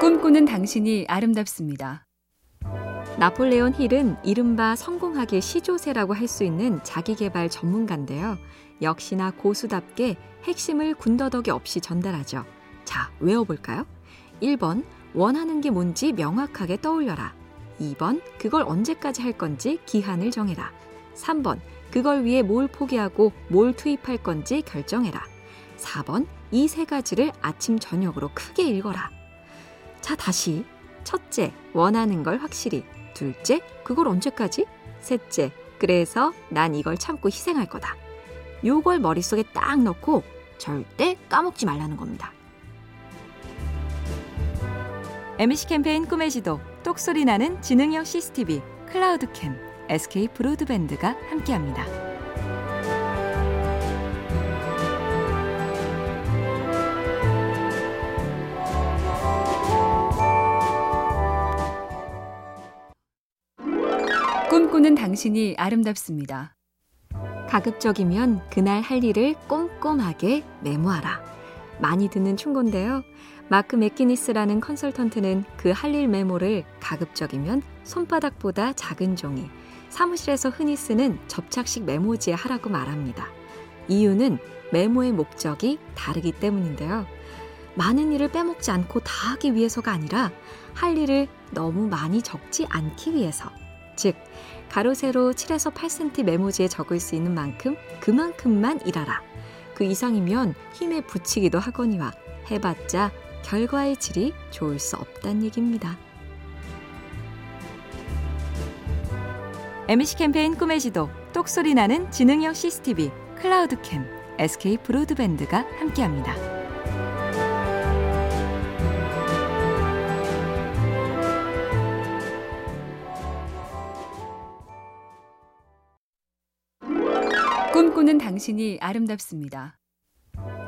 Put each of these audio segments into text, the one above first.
꿈꾸는 당신이 아름답습니다. 나폴레온 힐은 이른바 성공하기 시조세라고 할 수 있는 자기개발 전문가인데요. 역시나 고수답게 핵심을 군더더기 없이 전달하죠. 자, 외워볼까요? 1번, 원하는 게 뭔지 명확하게 떠올려라. 2번, 그걸 언제까지 할 건지 기한을 정해라. 3번, 그걸 위해 뭘 포기하고 뭘 투입할 건지 결정해라. 4번, 이 세 가지를 아침, 저녁으로 크게 읽어라. 자, 다시. 첫째, 원하는 걸 확실히. 둘째, 그걸 언제까지? 셋째, 그래서 난 이걸 참고 희생할 거다. 요걸 머릿속에 딱 넣고 절대 까먹지 말라는 겁니다. MC 캠페인 꿈의 지도, 똑소리 나는 지능형 CCTV, 클라우드캠, SK 브로드밴드가 함께합니다. 당신이 아름답습니다. 가급적이면 그날 할 일을 꼼꼼하게 메모하라. 많이 듣는 충고인데요. 마크 맥기니스라는 컨설턴트는 그 할 일 메모를 가급적이면 손바닥보다 작은 종이, 사무실에서 흔히 쓰는 접착식 메모지에 하라고 말합니다. 이유는 메모의 목적이 다르기 때문인데요. 많은 일을 빼먹지 않고 다 하기 위해서가 아니라 할 일을 너무 많이 적지 않기 위해서. 즉, 가로 세로 7에서 8cm 메모지에 적을 수 있는 만큼 그만큼만 일하라. 그 이상이면 힘에 붙이기도 하거니와 해봤자 결과의 질이 좋을 수 없단 얘기입니다. MC 캠페인 꿈의 지도, 똑소리 나는 지능형 CCTV, 클라우드캠, SK 브로드밴드가 함께합니다. 꿈꾸는 당신이 아름답습니다.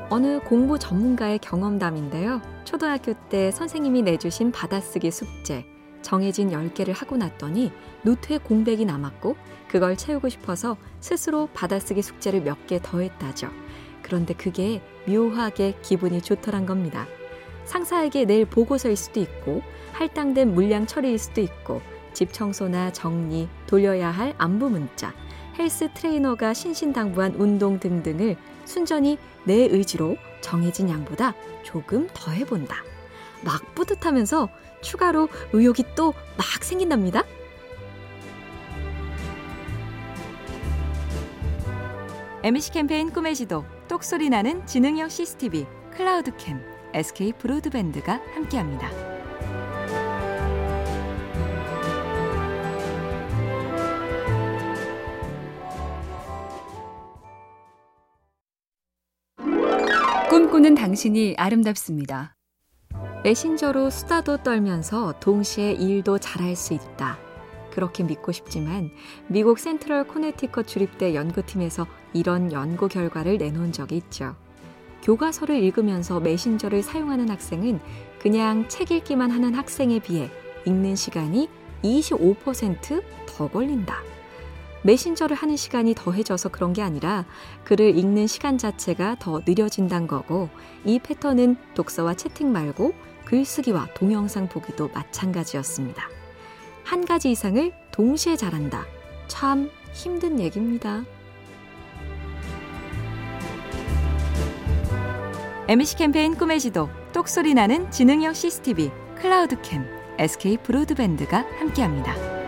어느 공부 전문가의 경험담인데요. 초등학교 때 선생님이 내주신 받아쓰기 숙제, 정해진 10개를 하고 났더니 노트에 공백이 남았고 그걸 채우고 싶어서 스스로 받아쓰기 숙제를 몇 개 더했다죠. 그런데 그게 묘하게 기분이 좋더란 겁니다. 상사에게 내일 보고서일 수도 있고 할당된 물량 처리일 수도 있고 집 청소나 정리, 돌려야 할 안부 문자, 헬스 트레이너가 신신당부한 운동 등등을 순전히 내 의지로 정해진 양보다 조금 더 해본다. 막 뿌듯하면서 추가로 의욕이 또 막 생긴답니다. MC 캠페인 꿈의 지도, 똑소리 나는 지능형 CCTV, 클라우드캠, SK 브로드밴드가 함께합니다. 꿈꾸는 당신이 아름답습니다. 메신저로 수다도 떨면서 동시에 일도 잘할 수 있다. 그렇게 믿고 싶지만 미국 센트럴 코네티컷 주립대 연구팀에서 이런 연구 결과를 내놓은 적이 있죠. 교과서를 읽으면서 메신저를 사용하는 학생은 그냥 책 읽기만 하는 학생에 비해 읽는 시간이 25%더 걸린다. 메신저를 하는 시간이 더해져서 그런 게 아니라 글을 읽는 시간 자체가 더 느려진다는 거고 이 패턴은 독서와 채팅 말고 글쓰기와 동영상 보기도 마찬가지였습니다. 한 가지 이상을 동시에 잘한다. 참 힘든 얘기입니다. MC 캠페인 꿈의 지도, 똑소리 나는 지능형 CCTV, 클라우드캠, SK 브로드밴드가 함께합니다.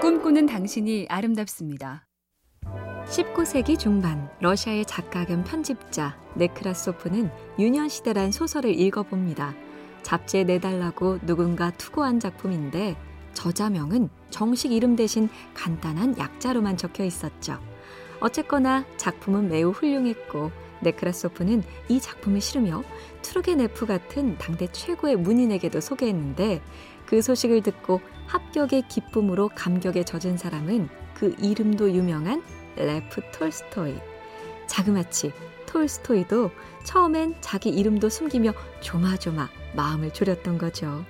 꿈꾸는 당신이 아름답습니다. 19세기 중반 러시아의 작가 겸 편집자 네크라소프는 유년시대란 소설을 읽어봅니다. 잡지에 내달라고 누군가 투고한 작품인데 저자명은 정식 이름 대신 간단한 약자로만 적혀 있었죠. 어쨌거나 작품은 매우 훌륭했고 네크라소프는 이 작품을 실으며 투르게네프 같은 당대 최고의 문인에게도 소개했는데 그 소식을 듣고 합격의 기쁨으로 감격에 젖은 사람은 그 이름도 유명한 레프 톨스토이. 자그마치 톨스토이도 처음엔 자기 이름도 숨기며 조마조마 마음을 졸였던 거죠.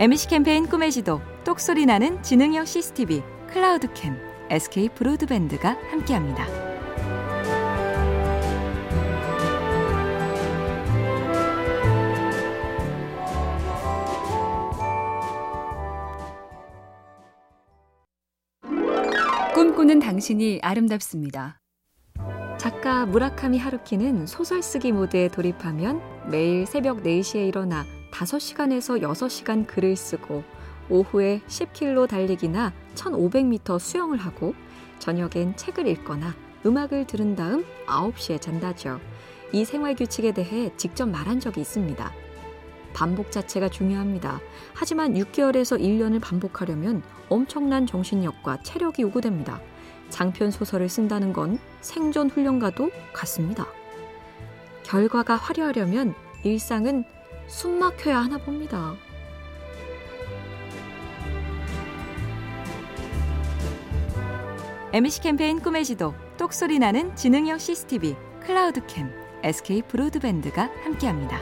MC 캠페인 꿈의 지도, 똑소리 나는 지능형 CCTV, 클라우드 캠, SK 브로드밴드가 함께합니다. 꿈꾸는 당신이 아름답습니다. 작가 무라카미 하루키는 소설 쓰기 모드에 돌입하면 매일 새벽 4시에 일어나 5시간에서 6시간 글을 쓰고 오후에 10km 달리기나 1500m 수영을 하고 저녁엔 책을 읽거나 음악을 들은 다음 9시에 잔다죠. 이 생활 규칙에 대해 직접 말한 적이 있습니다. 반복 자체가 중요합니다. 하지만 6개월에서 1년을 반복하려면 엄청난 정신력과 체력이 요구됩니다. 장편 소설을 쓴다는 건 생존 훈련과도 같습니다. 결과가 화려하려면 일상은 숨 막혀야 하나 봅니다. MC 캠페인 꿈의 지도, 똑소리 나는 지능형 CCTV, 클라우드캠, SK 브로드밴드가 함께합니다.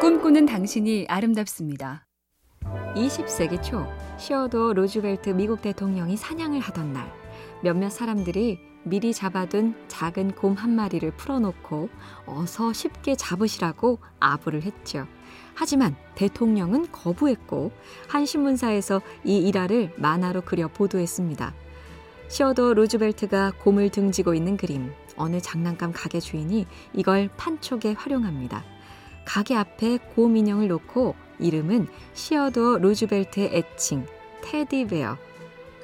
꿈꾸는 당신이 아름답습니다. 20세기 초 시어도 루즈벨트 미국 대통령이 사냥을 하던 날 몇몇 사람들이 미리 잡아둔 작은 곰 한 마리를 풀어놓고 어서 쉽게 잡으시라고 아부를 했죠. 하지만 대통령은 거부했고 한 신문사에서 이 일화를 만화로 그려 보도했습니다. 시어도 루즈벨트가 곰을 등지고 있는 그림. 어느 장난감 가게 주인이 이걸 판촉에 활용합니다. 가게 앞에 곰 인형을 놓고 이름은 시어도 루즈벨트의 애칭 테디베어.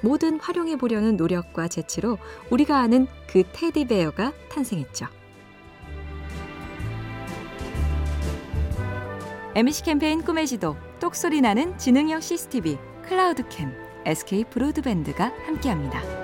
모든 활용해 보려는 노력과 재치로 우리가 아는 그 테디베어가 탄생했죠. MC 캠페인 꿈의 지도, 똑소리 나는 지능형 CCTV, 클라우드캠, SK 브로드밴드가 함께합니다.